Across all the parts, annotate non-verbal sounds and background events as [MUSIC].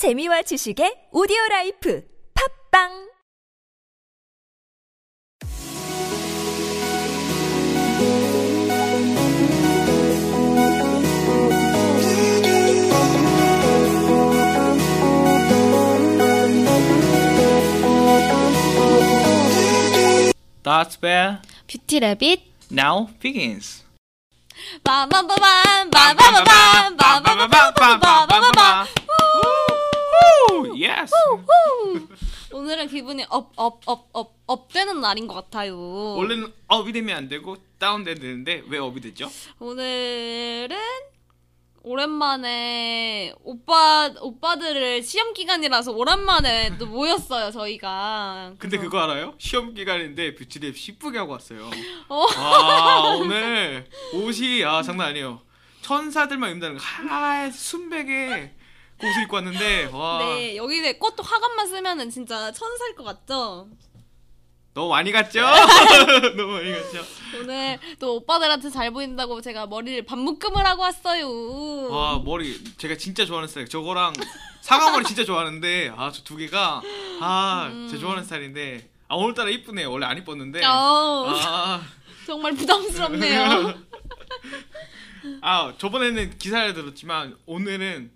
재미와 지식의 오디오 라이프 팝빵 That's where 뷰티 래빗 now begins. 빠밤빠밤 빠밤빠밤 빠밤빠밤 Yes. 오늘은 기분이 up up up up up되는 날인 것 같아요. 원래는 up이 되면 안 되고 다운돼야 되는데 왜 up이 되죠? 오늘은 오랜만에 오빠 오빠들을 시험 기간이라서 오랜만에 또 모였어요 저희가. 근데 그래서- 그거 알아요? 시험 기간인데 뷰티랩 10분게 하고 왔어요. 어. 아 오늘 옷이 아 장난 아니에요. 천사들만 입는다는 거 하얀 순백에 그 옷을 입고 왔는데 와 네 여기 꽃도 화관만 쓰면은 진짜 천사일 것 같죠? 너무 많이 갔죠? [LAUGHS] 너무 많이 갔죠? 오늘 또 오빠들한테 잘 보인다고 제가 머리를 반묶음을 하고 왔어요. 와 머리 제가 진짜 좋아하는 스타일 저거랑 사과머리 진짜 좋아하는데 아 저 두 개가 아 음. 좋아하는 스타일인데 아 오늘따라 이쁘네요 원래 안 이뻤는데 어, 아, [LAUGHS] 정말 부담스럽네요. [LAUGHS] 아 저번에는 기사를 들었지만 오늘은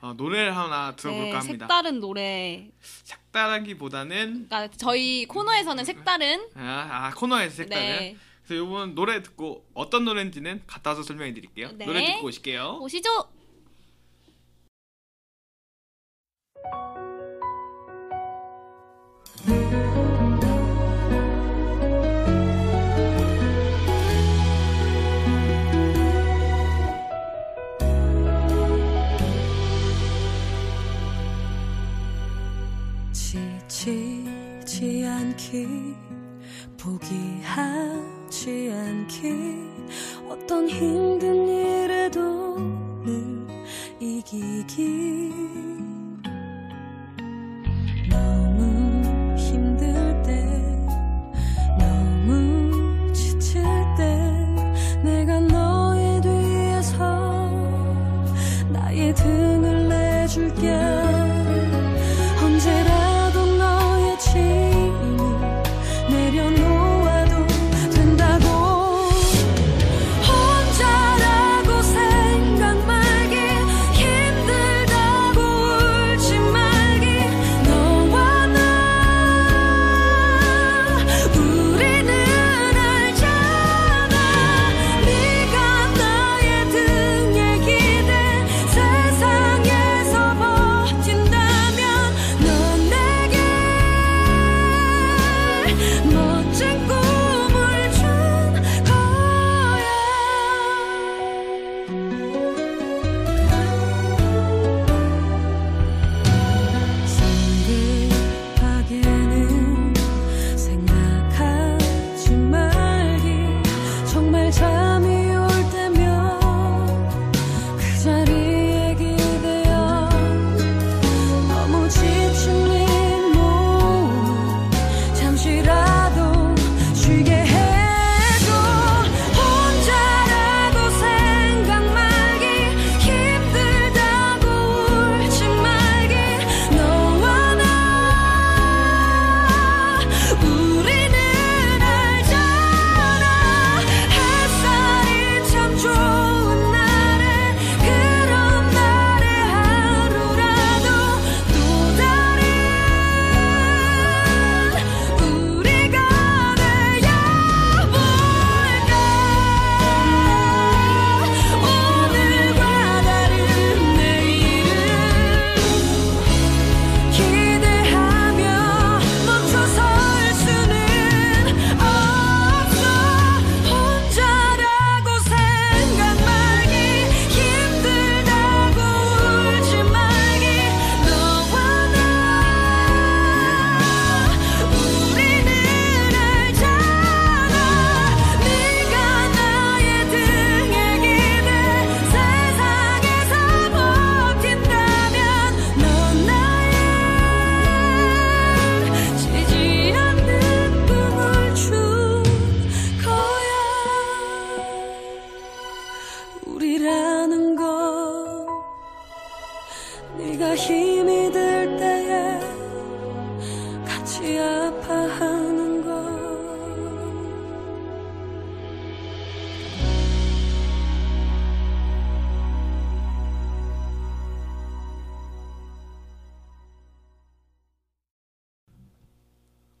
어, 노래를 하나 들어볼까 네, 합니다 색다른 노래. 색다르기보다는 그러니까 저희 코너에서는 색다른. 아, 아 코너에서 색다른 네. 그래서 이번 노래 듣고 어떤 노래인지는 갔다 와서 설명해 드릴게요 네. 노래 듣고 오실게요 오시죠. 않기 포기하지 않기. 어떤 힘든 일에도 늘 이기기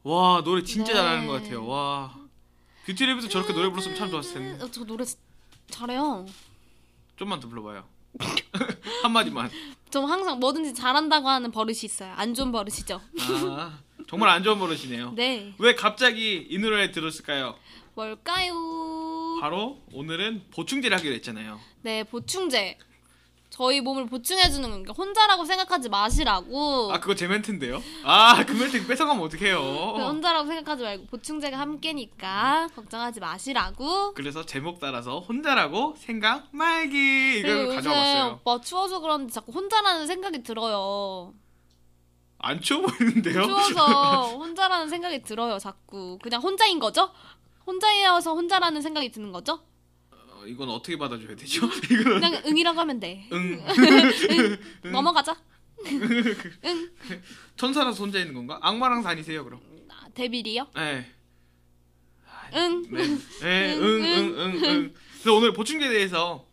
와 노래 진짜 네. 잘하는 것 같아요. 와 뷰티랩에서 저렇게 노래 불렀으면 참 좋았을 텐데. 어, 저 노래 지- 잘해요. 좀만 더 불러봐요. 한 마디만. 저 항상 뭐든지 잘한다고 하는 버릇이 있어요. 안 좋은 버릇이죠. 아 정말 안 좋은 버릇이네요. 네. 왜 갑자기 이 노래를 들었을까요? 뭘까요? 바로 오늘은 보충제를 하기로 했잖아요. 네, 보충제. 저희 몸을 보충해주는 거니까 혼자라고 생각하지 마시라고. 아 그거 제 멘트인데요? 아그 멘트 뺏어가면 어떡해요? 그 혼자라고 생각하지 말고 보충제가 함께니까 걱정하지 마시라고. 그래서 제목 따라서 혼자라고 생각 말기 이걸 요새 가져와봤어요. 오빠 추워서 그런지 자꾸 혼자라는 생각이 들어요. 안 추워 보이는데요? 추워서 [LAUGHS] 혼자라는 생각이 들어요, 자꾸. 그냥 혼자인 거죠? 혼자여서 혼자라는 생각이 드는 거죠? 어, 이건 어떻게 받아줘야 되죠? [LAUGHS] 이거는 그냥 응이라고 하면 돼. 응 [LAUGHS] 넘어가자. [LAUGHS] 천사라서 혼자 있는 건가? 악마랑 다니세요 그럼? 아, 데빌이요? 네. 응. 네, 네, 응, 응, 응, 응. 그래서 오늘 보충제에 대해서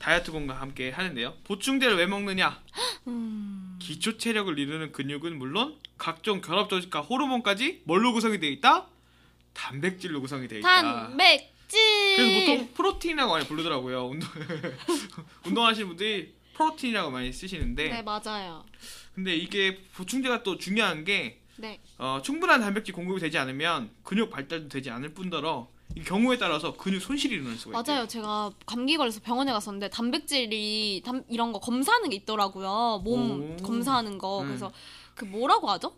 다이어트공과 함께 하는데요. 보충제를 왜 먹느냐? 음. 기초 체력을 이루는 근육은 물론 각종 결합 조직과 호르몬까지 뭘로 구성이 되어 있다? 단백질로 구성이 되어 있다. 단백질. 그래서 보통 프로틴이라고 많이 부르더라고요. 운동 [LAUGHS] 운동하시는 분들이 프로틴이라고 많이 쓰시는데 네, 맞아요. 근데 이게 보충제가 또 중요한 게 네. 어, 충분한 단백질 공급이 되지 않으면 근육 발달도 되지 않을 뿐더러 이 경우에 따라서 근육 손실이 일어날 수가 있대요. 맞아요. 제가 감기 걸려서 병원에 갔었는데 단백질이 담, 이런 거 검사하는 게 있더라고요. 몸 오. 검사하는 거. 음. 그래서 그 뭐라고 하죠?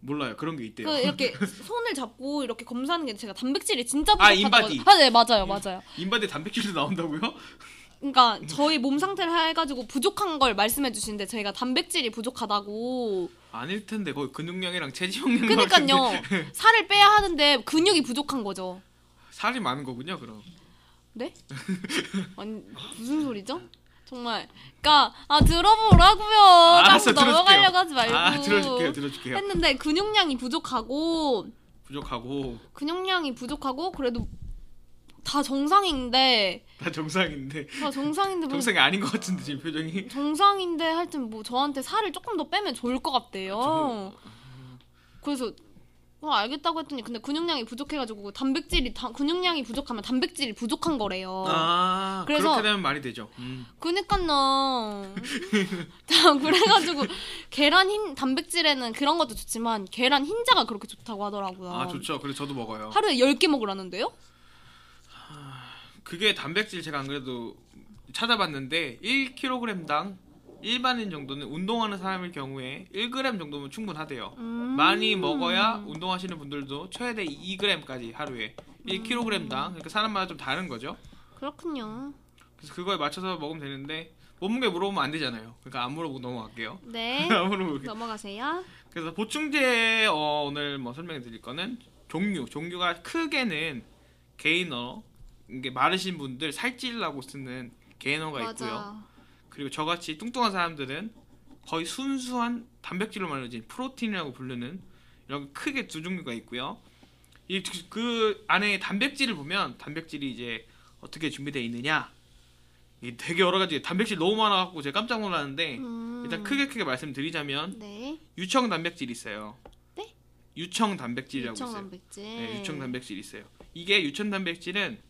몰라요. 그런 게 있대요. 그 이렇게 [LAUGHS] 손을 잡고 이렇게 검사하는 게 제가 단백질이 진짜 아, 부족하다고. 인바디. 아, 네, 맞아요. 맞아요. 인바디에 단백질도 나온다고요? 그러니까 저희 몸 상태를 해가지고 부족한 걸 말씀해 주시는데 저희가 단백질이 부족하다고 아닐 텐데 거의 근육량이랑 체지방량 그러니까요 살을 빼야 하는데 근육이 부족한 거죠 살이 많은 거군요. 그럼. 네? 아니 무슨 소리죠? 정말 그러니까? 아 들어보라고요. 알았어, 자꾸 넘어가려고 하지 말고. 아, 들어줄게요. 들어줄게요. 했는데 근육량이 부족하고. 부족하고. 근육량이 부족하고 그래도 다 정상인데. 다 정상인데. 다 정상인데 뭐 정상이 아닌 것 같은데 지금 표정이. 정상인데 하여튼 뭐 저한테 살을 조금 더 빼면 좋을 것 같대요. 그래서 어, 알겠다고 했더니 근데 근육량이 부족해가지고 단백질이 다, 근육량이 부족하면 단백질이 부족한 거래요. 아 그래서- 그렇게 되면 말이 되죠. 음. 그니까요. 다 [LAUGHS] 그래가지고 계란 흰 단백질에는 그런 것도 좋지만 계란 흰자가 그렇게 좋다고 하더라고요. 아 좋죠. 그래서 저도 먹어요. 하루에 10개 먹으라는데요? 그게 단백질 제가 안 그래도 찾아봤는데 1kg당 일반인 정도는 운동하는 사람일 경우에 1g 정도면 충분하대요. 음. 많이 먹어야 운동하시는 분들도 최대 2g까지 하루에 1kg당 그러니까 사람마다 좀 다른 거죠. 그렇군요. 그래서 그거에 맞춰서 먹으면 되는데 몸무게 물어보면 안 되잖아요. 그러니까 안 물어보고 넘어갈게요. 네. [LAUGHS] 안 물어보고 넘어가세요. 그래서 보충제 어, 오늘 뭐 설명해 드릴 거는 종류 종류가 크게는 게이너 이게 마르신 분들 살찌려고 쓰는 게이너가 있고요. 그리고 저같이 뚱뚱한 사람들은 거의 순수한 단백질로 만들어진 프로틴이라고 부르는 이런 크게 두 종류가 있고요. 이 그 안에 단백질을 보면 단백질이 이제 어떻게 준비되어 있느냐 이 되게 여러 가지 단백질 너무 많아갖고 제가 깜짝 놀랐는데 음. 일단 크게 크게 말씀드리자면 네. 유청 단백질 있어요. 네? 유청 단백질이라고 유청 있어요. 단백질. 네, 유청 단백질 있어요. 이게 유청 단백질은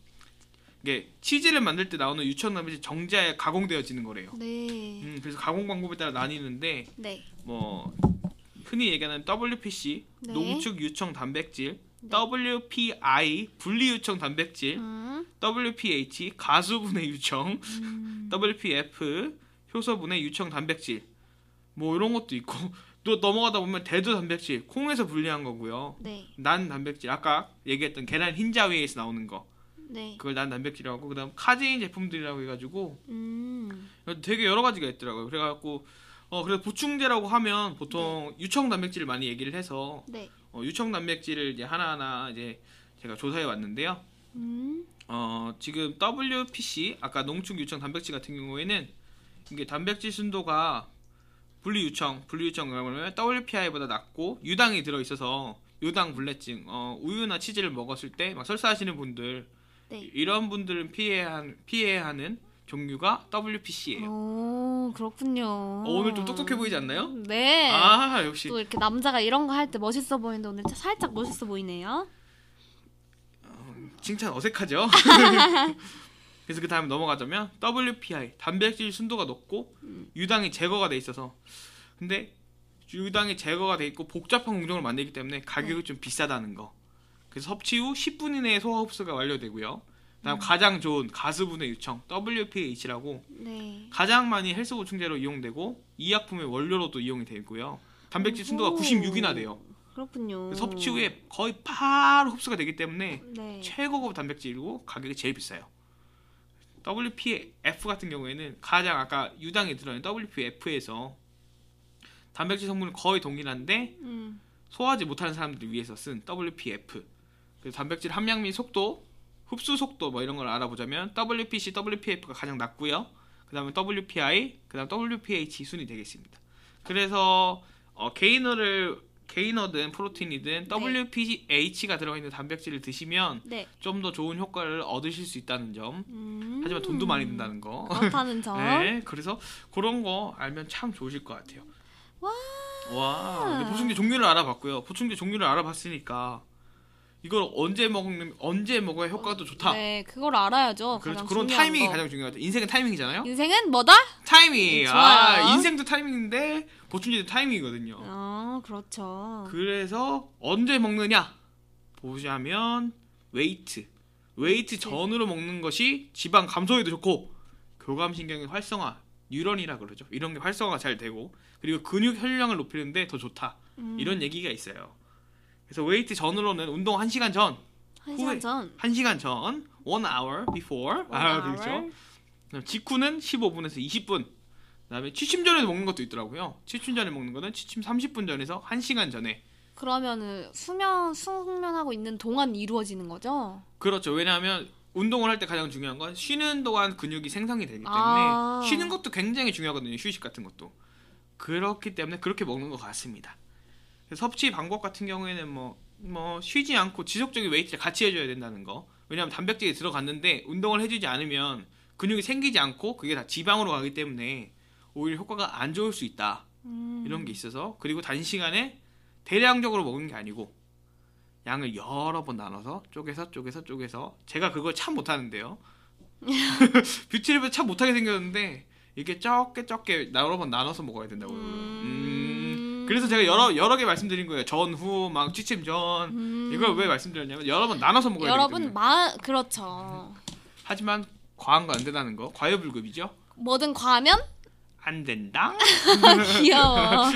이게 치즈를 만들 때 나오는 유청 단백질 정제에 가공되어지는 거래요. 네. 음, 그래서 가공 방법에 따라 나뉘는데 네. 뭐 흔히 얘기하는 WPC 네. 농축 유청 단백질, WPI 분리 유청 단백질, 음. WPH 가수분해 유청, 음. WPF 효소분해 유청 단백질 뭐 이런 것도 있고 또 넘어가다 보면 대두 단백질 콩에서 분리한 거고요. 네. 난 단백질 아까 얘기했던 계란 흰자 위에서 나오는 거 네. 그걸 난 단백질이라고 하고 그다음 카제인 제품들이라고 해가지고 음. 되게 여러 가지가 있더라고요. 그래갖고 어 그래서 보충제라고 하면 보통 유청 단백질을 많이 얘기를 해서 네. 어, 유청 단백질을 이제 하나하나 이제 제가 조사해 왔는데요. 음. 어 지금 WPC 아까 농축 유청 단백질 같은 경우에는 이게 단백질 순도가 분리 요청, 분리 요청 그러면 WPI보다 낮고 유당이 들어 있어서 유당 불내증, 어, 우유나 치즈를 먹었을 때 막 설사하시는 분들 네. 이런 분들은 피해야 한- 피해야 하는 종류가 WPC예요. 오 그렇군요. 어, 오늘 좀 똑똑해 보이지 않나요? 네. 아 역시 또 이렇게 남자가 이런 거 할 때 멋있어 보이는데 오늘 살짝 멋있어 보이네요. 칭찬 어색하죠? [LAUGHS] 그래서 그 다음 넘어가자면 WPI 단백질 순도가 높고 유당이 제거가 돼 있어서 근데 유당이 제거가 돼 있고 복잡한 공정을 만들기 때문에 가격이 좀 비싸다는 거. 그래서 섭취 후 10분 이내에 소화 흡수가 완료되고요. 그다음 가장 좋은 가수분해 유청 WPH라고 네. 가장 많이 헬스 보충제로 이용되고 이 약품의 원료로도 이용이 되고요. 단백질 순도가 오. 96이나 돼요. 그렇군요. 섭취 후에 거의 바로 흡수가 되기 때문에 네. 최고급 단백질이고 가격이 제일 비싸요. WPF 같은 경우에는 가장 아까 유당이 들어있는 WPF에서 단백질 성분은 거의 동일한데 음. 소화하지 못하는 사람들을 위해서 쓴 WPF. 그래서 단백질 함량 및 속도, 흡수 속도 뭐 이런 걸 알아보자면 WPC, WPF가 가장 낮고요. 그 다음에 WPI, 그 다음 WPH 순이 되겠습니다. 그래서 어, 게이너를 게이너든 프로틴이든 WPH가 들어있는 단백질을 드시면 네. 좀더 좋은 효과를 얻으실 수 있다는 점. 음. 하지만 돈도 많이 든다는 거. 그렇다는 점. [LAUGHS] 네, 그래서 그런 거 알면 참 좋으실 것 같아요. 와. 와. 근데 보충제 종류를 알아봤고요. 보충제 종류를 알아봤으니까 이걸 언제 먹는 언제 먹어야 효과가 더 좋다. 네, 그걸 알아야죠. 그렇죠. 그런 타이밍이 거. 가장 중요하다. 인생은 타이밍이잖아요. 인생은 뭐다? 타이밍. 좋아요. 아, 인생도 타이밍인데 보충제도 타이밍이거든요. 아, 그렇죠. 그래서 언제 먹느냐 보자면 웨이트. 웨이트 웨이트. 전으로 먹는 것이 지방 감소에도 좋고 교감 신경의 활성화, 뉴런이라 그러죠. 이런 게 활성화가 잘 되고 그리고 근육 혈량을 높이는데 더 좋다. 음. 이런 얘기가 있어요. 그래서 웨이트 전으로는 운동 1시간 전, 한 후에- 시간 전. 1시간 전, 1 hour before. 아, 그렇죠. 직후는 15분에서 20분. 그다음에 취침 전에 먹는 것도 있더라고요. 취침 전에 먹는 거는 취침 30분 전에서 1시간 전에. 그러면은 수면 숙면하고 있는 동안 이루어지는 거죠? 그렇죠. 왜냐하면 운동을 할 때 가장 중요한 건 쉬는 동안 근육이 생성이 되기 때문에 아. 쉬는 것도 굉장히 중요하거든요. 휴식 같은 것도. 그렇기 때문에 그렇게 먹는 것 같습니다. 섭취 방법 같은 경우에는 뭐, 뭐 쉬지 않고 지속적인 웨이트를 같이 해줘야 된다는 거. 왜냐하면 단백질이 들어갔는데 운동을 해주지 않으면 근육이 생기지 않고 그게 다 지방으로 가기 때문에 오히려 효과가 안 좋을 수 있다. 음. 이런 게 있어서 그리고 단시간에 대량적으로 먹는 게 아니고 양을 여러 번 나눠서 쪼개서 쪼개서 쪼개서 제가 그걸 참 못하는데요. [LAUGHS] 뷰티랩을 참 못하게 생겼는데 이게 적게 적게 여러 번 나눠서 먹어야 된다고요. 음. 그래서 제가 여러 여러 개 말씀드린 거예요. 전후 막 취침 전 음. 이걸 왜 말씀드렸냐면 여러 번 나눠서 먹어야 되기 여러분 때문에. 마 그렇죠. 하지만 과한 거 안 된다는 거 과여불급이죠. 뭐든 과하면 안 된다. [LAUGHS] 귀여워. [LAUGHS]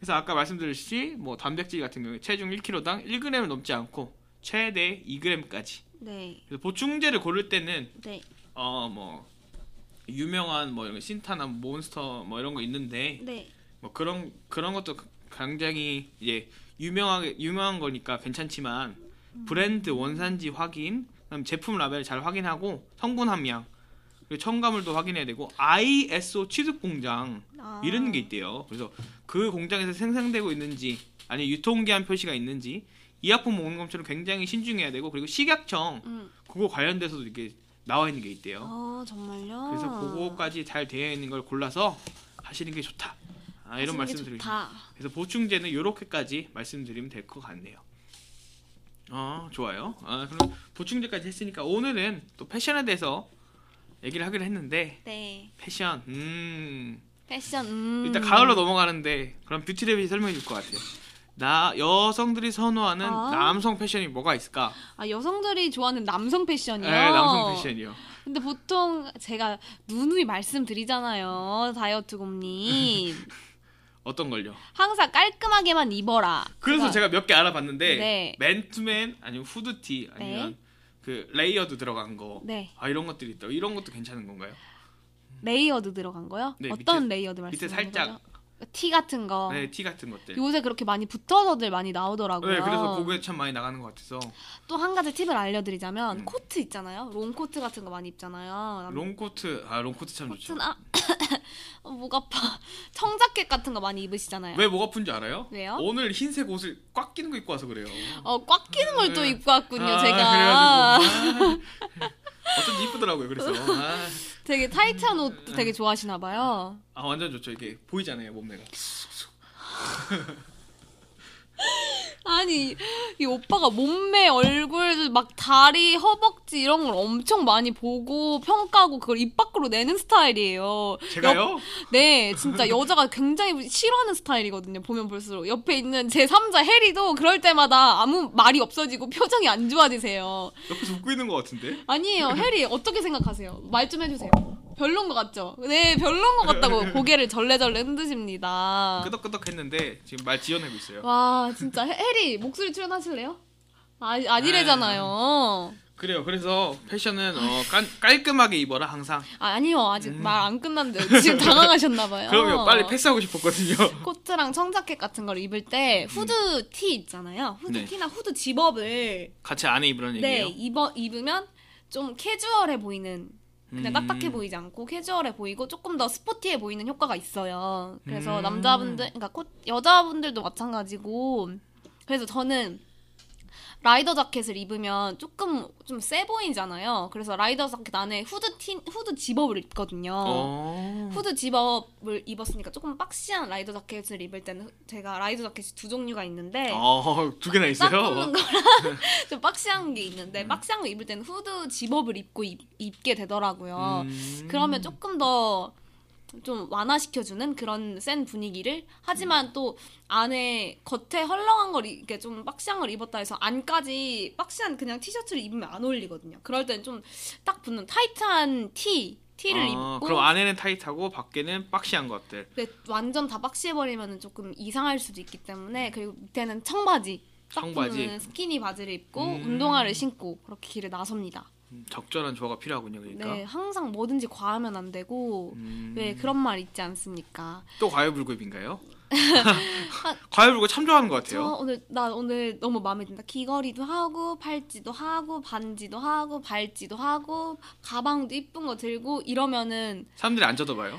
그래서 아까 말씀드렸듯이 뭐 단백질 같은 경우에 체중 1kg당 1g을 넘지 않고 최대 2g까지. 네. 그래서 보충제를 고를 때는 네. 어뭐 유명한 뭐 이런 거 신타나 몬스터 뭐 이런 거 있는데 네. 뭐 그런 그런 것도 굉장히 이제 유명하게 유명한 거니까 괜찮지만 브랜드 원산지 확인, 그다음 제품 라벨 잘 확인하고 성분 함량 그리고 첨가물도 확인해야 되고 ISO 취득 공장 아. 이런 게 있대요. 그래서 그 공장에서 생산되고 있는지 아니 유통기한 표시가 있는지 이 약품 먹는 것처럼 굉장히 신중해야 되고 그리고 식약청 음. 그거 관련돼서도 이렇게 나와 있는 게 있대요. 어, 정말요? 그래서 그거까지 잘 되어 있는 걸 골라서 하시는 게 좋다. 아, 이런 하시는 게 말씀 드리고. 그래서 보충제는 이렇게까지 말씀드리면 될 것 같네요. 어, 좋아요. 아, 그럼 보충제까지 했으니까 오늘은 또 패션에 대해서 얘기를 하기로 했는데 네. 패션, 음, 패션. 음. 일단 가을로 넘어가는데 그럼 뷰티랩이 설명해 줄 것 같아요. 나 여성들이 선호하는 아. 남성 패션이 뭐가 있을까? 아, 여성들이 좋아하는 남성 패션이요. 네, 남성 패션이요. 근데 보통 제가 누누이 말씀드리잖아요. 다이어트 곰님. [LAUGHS] 어떤 걸요? 항상 깔끔하게만 입어라. 그래서 제가- 제가 몇 개 알아봤는데 네. 맨투맨 아니면 후드티 아니면 그 layered 들어간 거. 네. 아 이런 것들이 있다. 이런 것도 괜찮은 건가요? layered 들어간 거요? 네, 어떤 밑에- layered 말씀하시는 밑에 살짝 거죠? 티 같은 거. 네, 티 같은 것들. 요새 그렇게 많이 붙어서들 많이 나오더라고요. 네, 그래서 그게 참 많이 나가는 것 같아서 또 한 가지 팁을 알려드리자면 음. 코트 있잖아요. 롱 코트 같은 거 많이 입잖아요. 남- 롱코트 아 롱 코트 참 좋죠. 코트나 [COUGHS] 어, 목 아파. [LAUGHS] 청자켓 같은 거 많이 입으시잖아요. 왜 목 아픈지 알아요? 왜요? 오늘 흰색 옷을 꽉 끼는 거 입고 와서 그래요. 어, 꽉 끼는 걸또 네. 입고 왔군요, 아, 제가. 그래가지고 [LAUGHS] 아, 어쩐지 이쁘더라고요. 그래서 아, 되게 타이트한 옷 되게 좋아하시나 봐요. 아, 완전 좋죠. 이게 보이잖아요 몸매가. [LAUGHS] 아니, 이 오빠가 몸매, 얼굴, 막 다리, 허벅지 이런 걸 엄청 많이 보고 평가하고 그걸 입 밖으로 내는 스타일이에요. 제가요? 옆- 네, 진짜 여자가 굉장히 싫어하는 스타일이거든요. 보면 볼수록. 옆에 있는 제 3자 해리도 그럴 때마다 아무 말이 없어지고 표정이 안 좋아지세요. 옆에서 웃고 있는 것 같은데. 아니에요. 해리 어떻게 생각하세요? 말 좀 해주세요. 별론 것 같죠? 네, 별론 것 같다고 [LAUGHS] 고개를 절레절레 흔드십니다. 끄덕끄덕 했는데 지금 말 지어내고 있어요. 와, 진짜 해- 해리 목소리 출연하실래요? 아, 아니래잖아요. 그래요. 그래서 패션은 어, 깔, 깔끔하게 입어라 항상. 아, 아니요. 아직 말안 끝났는데 지금 [LAUGHS] 당황하셨나 봐요. 음. 그럼요. 빨리 패스하고 싶었거든요. 코트랑 청자켓 같은 걸 입을 때 후드 티 있잖아요. 후드 네. 티나 후드 집업을 같이 안에 입으라는 네 얘기예요. 입어 입으면 좀 캐주얼해 보이는 그냥 음. 딱딱해 보이지 않고 캐주얼해 보이고 조금 더 스포티해 보이는 효과가 있어요. 그래서 음. 남자분들 그러니까 코, 여자분들도 마찬가지고 그래서 저는 라이더 자켓을 입으면 조금 좀 세 보이잖아요. 그래서 라이더 자켓 안에 후드 티 후드 집업을 입거든요. 어. 후드 집업을 입었으니까 조금 박시한 라이더 자켓을 입을 때는 제가 라이더 자켓이 두 종류가 있는데 어, 두 개나 딱 있어요. 거랑 [LAUGHS] 좀 박시한 게 있는데 박시한 거 입을 때는 후드 집업을 입고 입, 입게 되더라고요. 음. 그러면 조금 더 좀 완화시켜주는 그런 센 분위기를 하지만 또 안에 겉에 헐렁한 걸 이렇게 좀 박시한 걸 입었다 해서 안까지 박시한 그냥 티셔츠를 입으면 안 어울리거든요. 그럴 땐좀딱 붙는 타이트한 티 티를 어, 입고 그럼 안에는 타이트하고 밖에는 박시한 것들. 근데 완전 다 박시해 버리면 조금 이상할 수도 있기 때문에 그리고 밑에는 청바지 딱 청바지. 붙는 스키니 바지를 입고 음. 운동화를 신고 그렇게 길을 나섭니다. 음, 적절한 조화가 필요하군요. 그러니까. 네, 항상 뭐든지 과하면 안 되고 음. 왜 그런 말 있지 않습니까? 또 과유불급인가요? [LAUGHS] 과유불급 참 좋아하는 것저 같아요. 오늘 나 오늘 너무 마음에 든다. 귀걸이도 하고 팔찌도 하고 반지도 하고 발찌도 하고 가방도 이쁜 거 들고 이러면은 사람들이 안 쳐다봐요.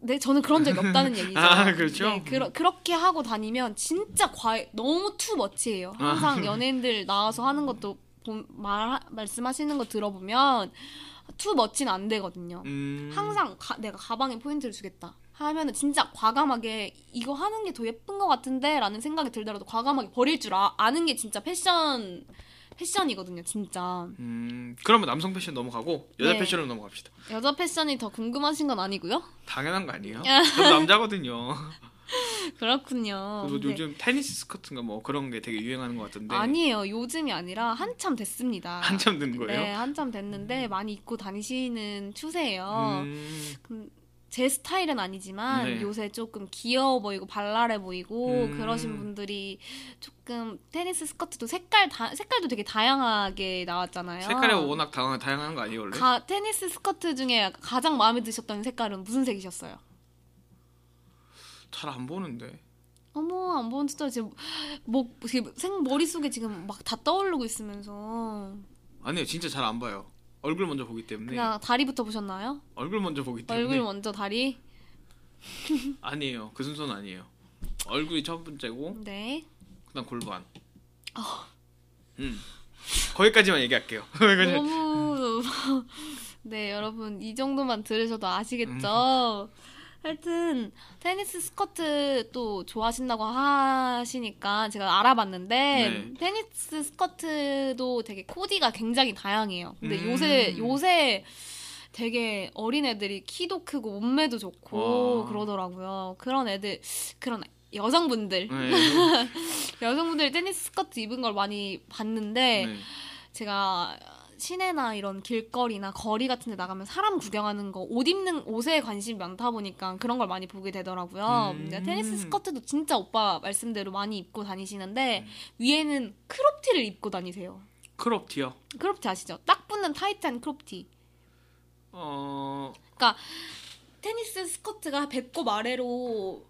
네 저는 그런 적이 없다는 [LAUGHS] 얘기죠. 아, 그렇죠? 네, 그러, 그렇게 하고 다니면 진짜 과 너무 too much예요. 아. 항상 연예인들 나와서 하는 것도 본- 말 말씀하시는 거 들어보면 too much는 안 되거든요. 음. 항상 가- 내가 가방에 포인트를 주겠다 하면은 진짜 과감하게 이거 하는 게 더 예쁜 것 같은데 라는 생각이 들더라도 과감하게 버릴 줄 아, 아는 게 진짜 패션 패션이거든요 진짜 음, 그러면 남성 패션 넘어가고 여자 네. 패션으로 넘어갑시다. 여자 패션이 더 궁금하신 건 아니고요 당연한 거 아니에요? [LAUGHS] 저도 남자거든요. [LAUGHS] 그렇군요 그리고 근데 요즘 테니스 스커트인가 뭐 그런 게 되게 유행하는 것 같은데 아니에요 요즘이 아니라 한참 됐습니다 한참 된 거예요? 네 한참 됐는데 많이 입고 다니시는 추세예요 음, 음, 제 스타일은 아니지만 네. 요새 조금 귀여워 보이고 발랄해 보이고 음. 그러신 분들이 조금 테니스 스커트도 색깔 다, 색깔도 되게 다양하게 나왔잖아요. 색깔이 워낙 다양, 다양한 거 아니에요 원래? 가, 테니스 스커트 중에 가장 마음에 드셨던 색깔은 무슨 색이셨어요? 잘 안 보는데. 어머 안 보는 스타일 지금 목 지금 생 머릿속에 지금 막 다 떠오르고 있으면서. 아니요 진짜 잘 안 봐요. 얼굴 먼저 보기 때문에. 그냥 다리부터 보셨나요? 얼굴 먼저 보기 때문에. 얼굴 먼저 다리? [LAUGHS] 아니에요. 그 순서는 아니에요. 얼굴이 첫 번째고 네. 그다음 골반. 아. 음. 거기까지만 얘기할게요. [LAUGHS] 너무 [LAUGHS] 네 여러분 이 정도만 들으셔도 아시겠죠. 하여튼 테니스 스커트 또 좋아하신다고 하시니까 제가 알아봤는데 네. 테니스 스커트도 되게 코디가 굉장히 다양해요. 근데 음. 요새 요새 되게 어린 애들이 키도 크고 몸매도 좋고 와. 그러더라고요. 그런 애들 그런 여성분들 네. [LAUGHS] 여성분들이 테니스 스커트 입은 걸 많이 봤는데 네. 제가 시내나 이런 길거리나 거리 같은 데 나가면 사람 구경하는 거, 옷 입는 옷에 관심이 많다 보니까 그런 걸 많이 보게 되더라고요. 음. 테니스 스커트도 진짜 오빠 말씀대로 많이 입고 다니시는데 음. 위에는 크롭티를 입고 다니세요. 크롭티요 크롭티 아시죠? 딱 붙는 타이트한 크롭티. 어 그러니까 테니스 스커트가 배꼽 아래로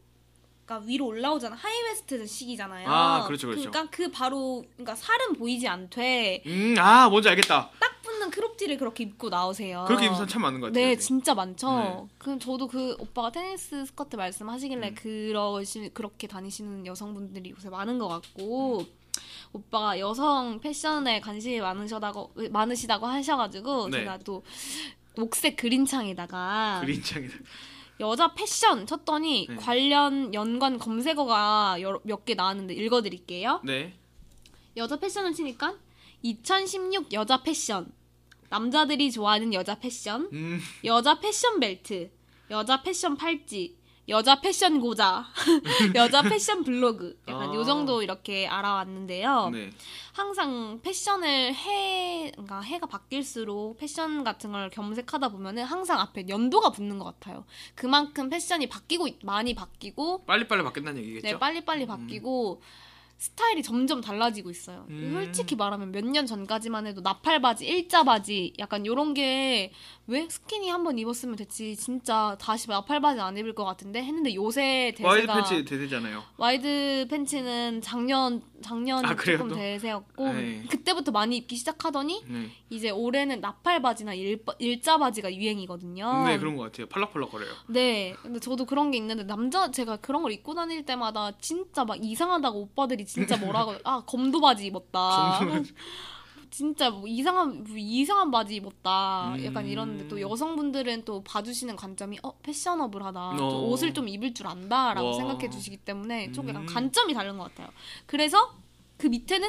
그러니까 위로 올라오잖아. high waist 식이잖아요. 아, 그렇죠, 그렇죠. 그러니까 그 바로 그러니까 살은 보이지 않되 음, 아, 뭔지 알겠다. 딱 붙는 크롭티를 그렇게 입고 나오세요. 그렇게 입는 사람 참 많은 것 같아요. 네, 네. 진짜 많죠. 네. 그 저도 그 오빠가 테니스 스커트 말씀하시길래 음. 그러시 그렇게 다니시는 여성분들이 요새 많은 것 같고 오빠가 여성 패션에 관심이 많으시다고 많으시다고 하셔가지고 네. 제가 또 녹색 그린창에다가 그린창이다. 여자 패션 쳤더니 네. 관련 연관 검색어가 몇 개 나왔는데 읽어드릴게요. 네. 여자 패션을 치니까 2016 여자 패션 남자들이 좋아하는 여자 패션 음, 여자 패션 벨트, 여자 패션 팔찌, 여자 패션 고자, [LAUGHS] 여자 패션 블로그 약간 아. 요 정도 이렇게 알아왔는데요. 네. 항상 패션을 해, 그러니까 해가 바뀔수록 패션 같은 걸 검색하다 보면은 항상 앞에 연도가 붙는 것 같아요. 그만큼 패션이 바뀌고 있- 많이 바뀌고 빨리빨리 바뀐다는 얘기겠죠? 네, 빨리빨리 바뀌고 스타일이 점점 달라지고 있어요. 음. 솔직히 말하면 몇 년 전까지만 해도 나팔 바지, 일자 바지, 약간 요런 게 왜 스키니 한 번 입었으면 됐지. 진짜 다시 나팔 바지 안 입을 것 같은데 했는데 요새 대세가 와이드 팬츠 대세잖아요. 와이드 팬츠는 작년 작년 아, 조금 또? 대세였고 네. 그때부터 많이 입기 시작하더니 네. 이제 올해는 나팔 바지나 일, 일자 바지가 유행이거든요. 네, 그런 것 같아요. 팔락팔락거려요. 네, 근데 저도 그런 게 있는데 남자 제가 그런 걸 입고 다닐 때마다 진짜 막 이상하다고 오빠들이 진짜 뭐라고 [LAUGHS] 아 검도 바지 입었다. 검도 진짜 뭐 이상한 뭐 이상한 바지 입었다. 약간 음. 이런데 또 여성분들은 또 봐주시는 관점이 어 패셔너블하다. 또 어. 옷을 좀 입을 줄 안다라고 와. 생각해 주시기 때문에 좀 약간 음. 관점이 다른 것 같아요. 그래서 그 밑에는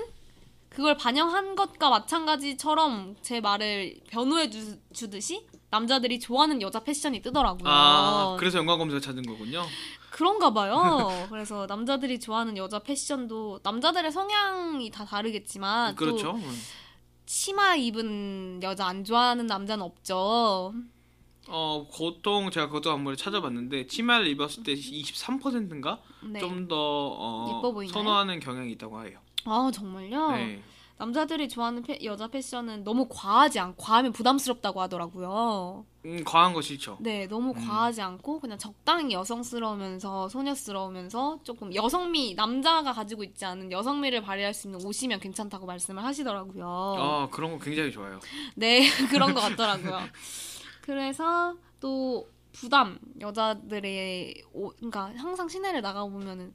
그걸 반영한 것과 마찬가지처럼 제 말을 변호해 주, 주듯이 남자들이 좋아하는 여자 패션이 뜨더라고요. 아, 그래서 연관 검색어 찾은 거군요. 그런가 봐요. [LAUGHS] 그래서 남자들이 좋아하는 여자 패션도 남자들의 성향이 다 다르겠지만 그렇죠. 또 치마 입은 여자 안 좋아하는 남자는 없죠. 어, 보통 제가 그것도 한번 찾아봤는데 치마를 입었을 때 23%인가 네. 좀더 어? 선호하는 경향이 있다고 해요. 아 정말요? 네. 남자들이 좋아하는 패- 여자 패션은 너무 과하지 않고 과하면 부담스럽다고 하더라고요. 음, 과한 거 싫죠. 네, 너무 음. 과하지 않고 그냥 적당히 여성스러우면서 소녀스러우면서 조금 여성미 남자가 가지고 있지 않은 여성미를 발휘할 수 있는 옷이면 괜찮다고 말씀을 하시더라고요. 아, 그런 거 굉장히 좋아요. 네, [LAUGHS] 그런 것 같더라고요. 그래서 또 부담 여자들의 옷, 그러니까 항상 시내를 나가 보면은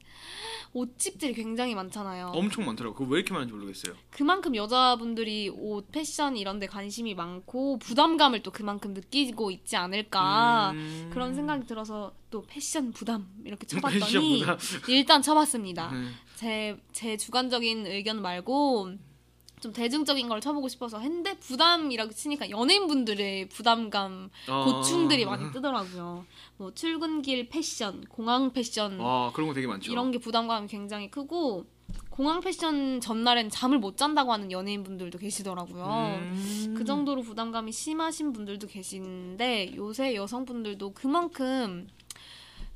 옷집들이 굉장히 많잖아요. 엄청 많더라고요. 그거 왜 이렇게 많은지 모르겠어요. 그만큼 여자분들이 옷 패션 이런 데 관심이 많고 부담감을 또 그만큼 느끼고 있지 않을까 음. 그런 생각이 들어서 또 패션 부담 이렇게 [LAUGHS] 패션 쳐봤더니 부담. 일단 쳐봤습니다. 네. 제, 제 주관적인 의견 말고 좀 대중적인 걸 쳐보고 싶어서 했는데 부담이라고 치니까 연예인분들의 부담감 어. 고충들이 많이 뜨더라고요. 뭐 출근길 패션, 공항 패션 와, 그런 거 되게 많죠. 이런 게 부담감이 굉장히 크고 공항 패션 전날엔 잠을 못 잔다고 하는 연예인분들도 계시더라고요. 음. 그 정도로 부담감이 심하신 분들도 계신데 요새 여성분들도 그만큼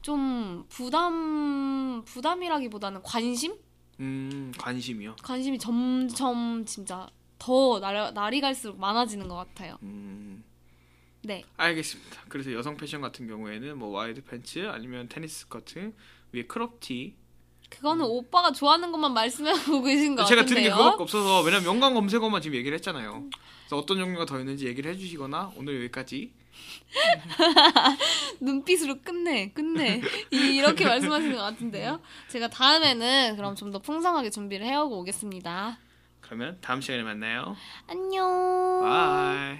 좀 부담 부담이라기보다는 관심 음, 관심이요. 관심이 점점 진짜 더 날, 날이 갈수록 많아지는 것 같아요. 음. 네. 알겠습니다. 그래서 여성 패션 같은 경우에는 뭐 와이드 팬츠 아니면 테니스 스커트 위에 크롭티. 그거는 오빠가 좋아하는 것만 말씀하고 [LAUGHS] 계신 것 음. 제가 같은데요. 들은 게 그거밖에 없어서 왜냐면 연관 검색어만 지금 얘기를 했잖아요. 그래서 어떤 종류가 더 있는지 얘기를 해주시거나 오늘 여기까지. [LAUGHS] 눈빛으로 끝내, 끝내. 이- 이렇게 말씀하시는 것 같은데요. 제가 다음에는 그럼 좀 더 풍성하게 준비를 해오고 오겠습니다. 그러면 다음 시간에 만나요. 안녕. bye.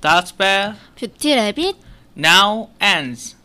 That's bell 뷰티 래빗 now ends.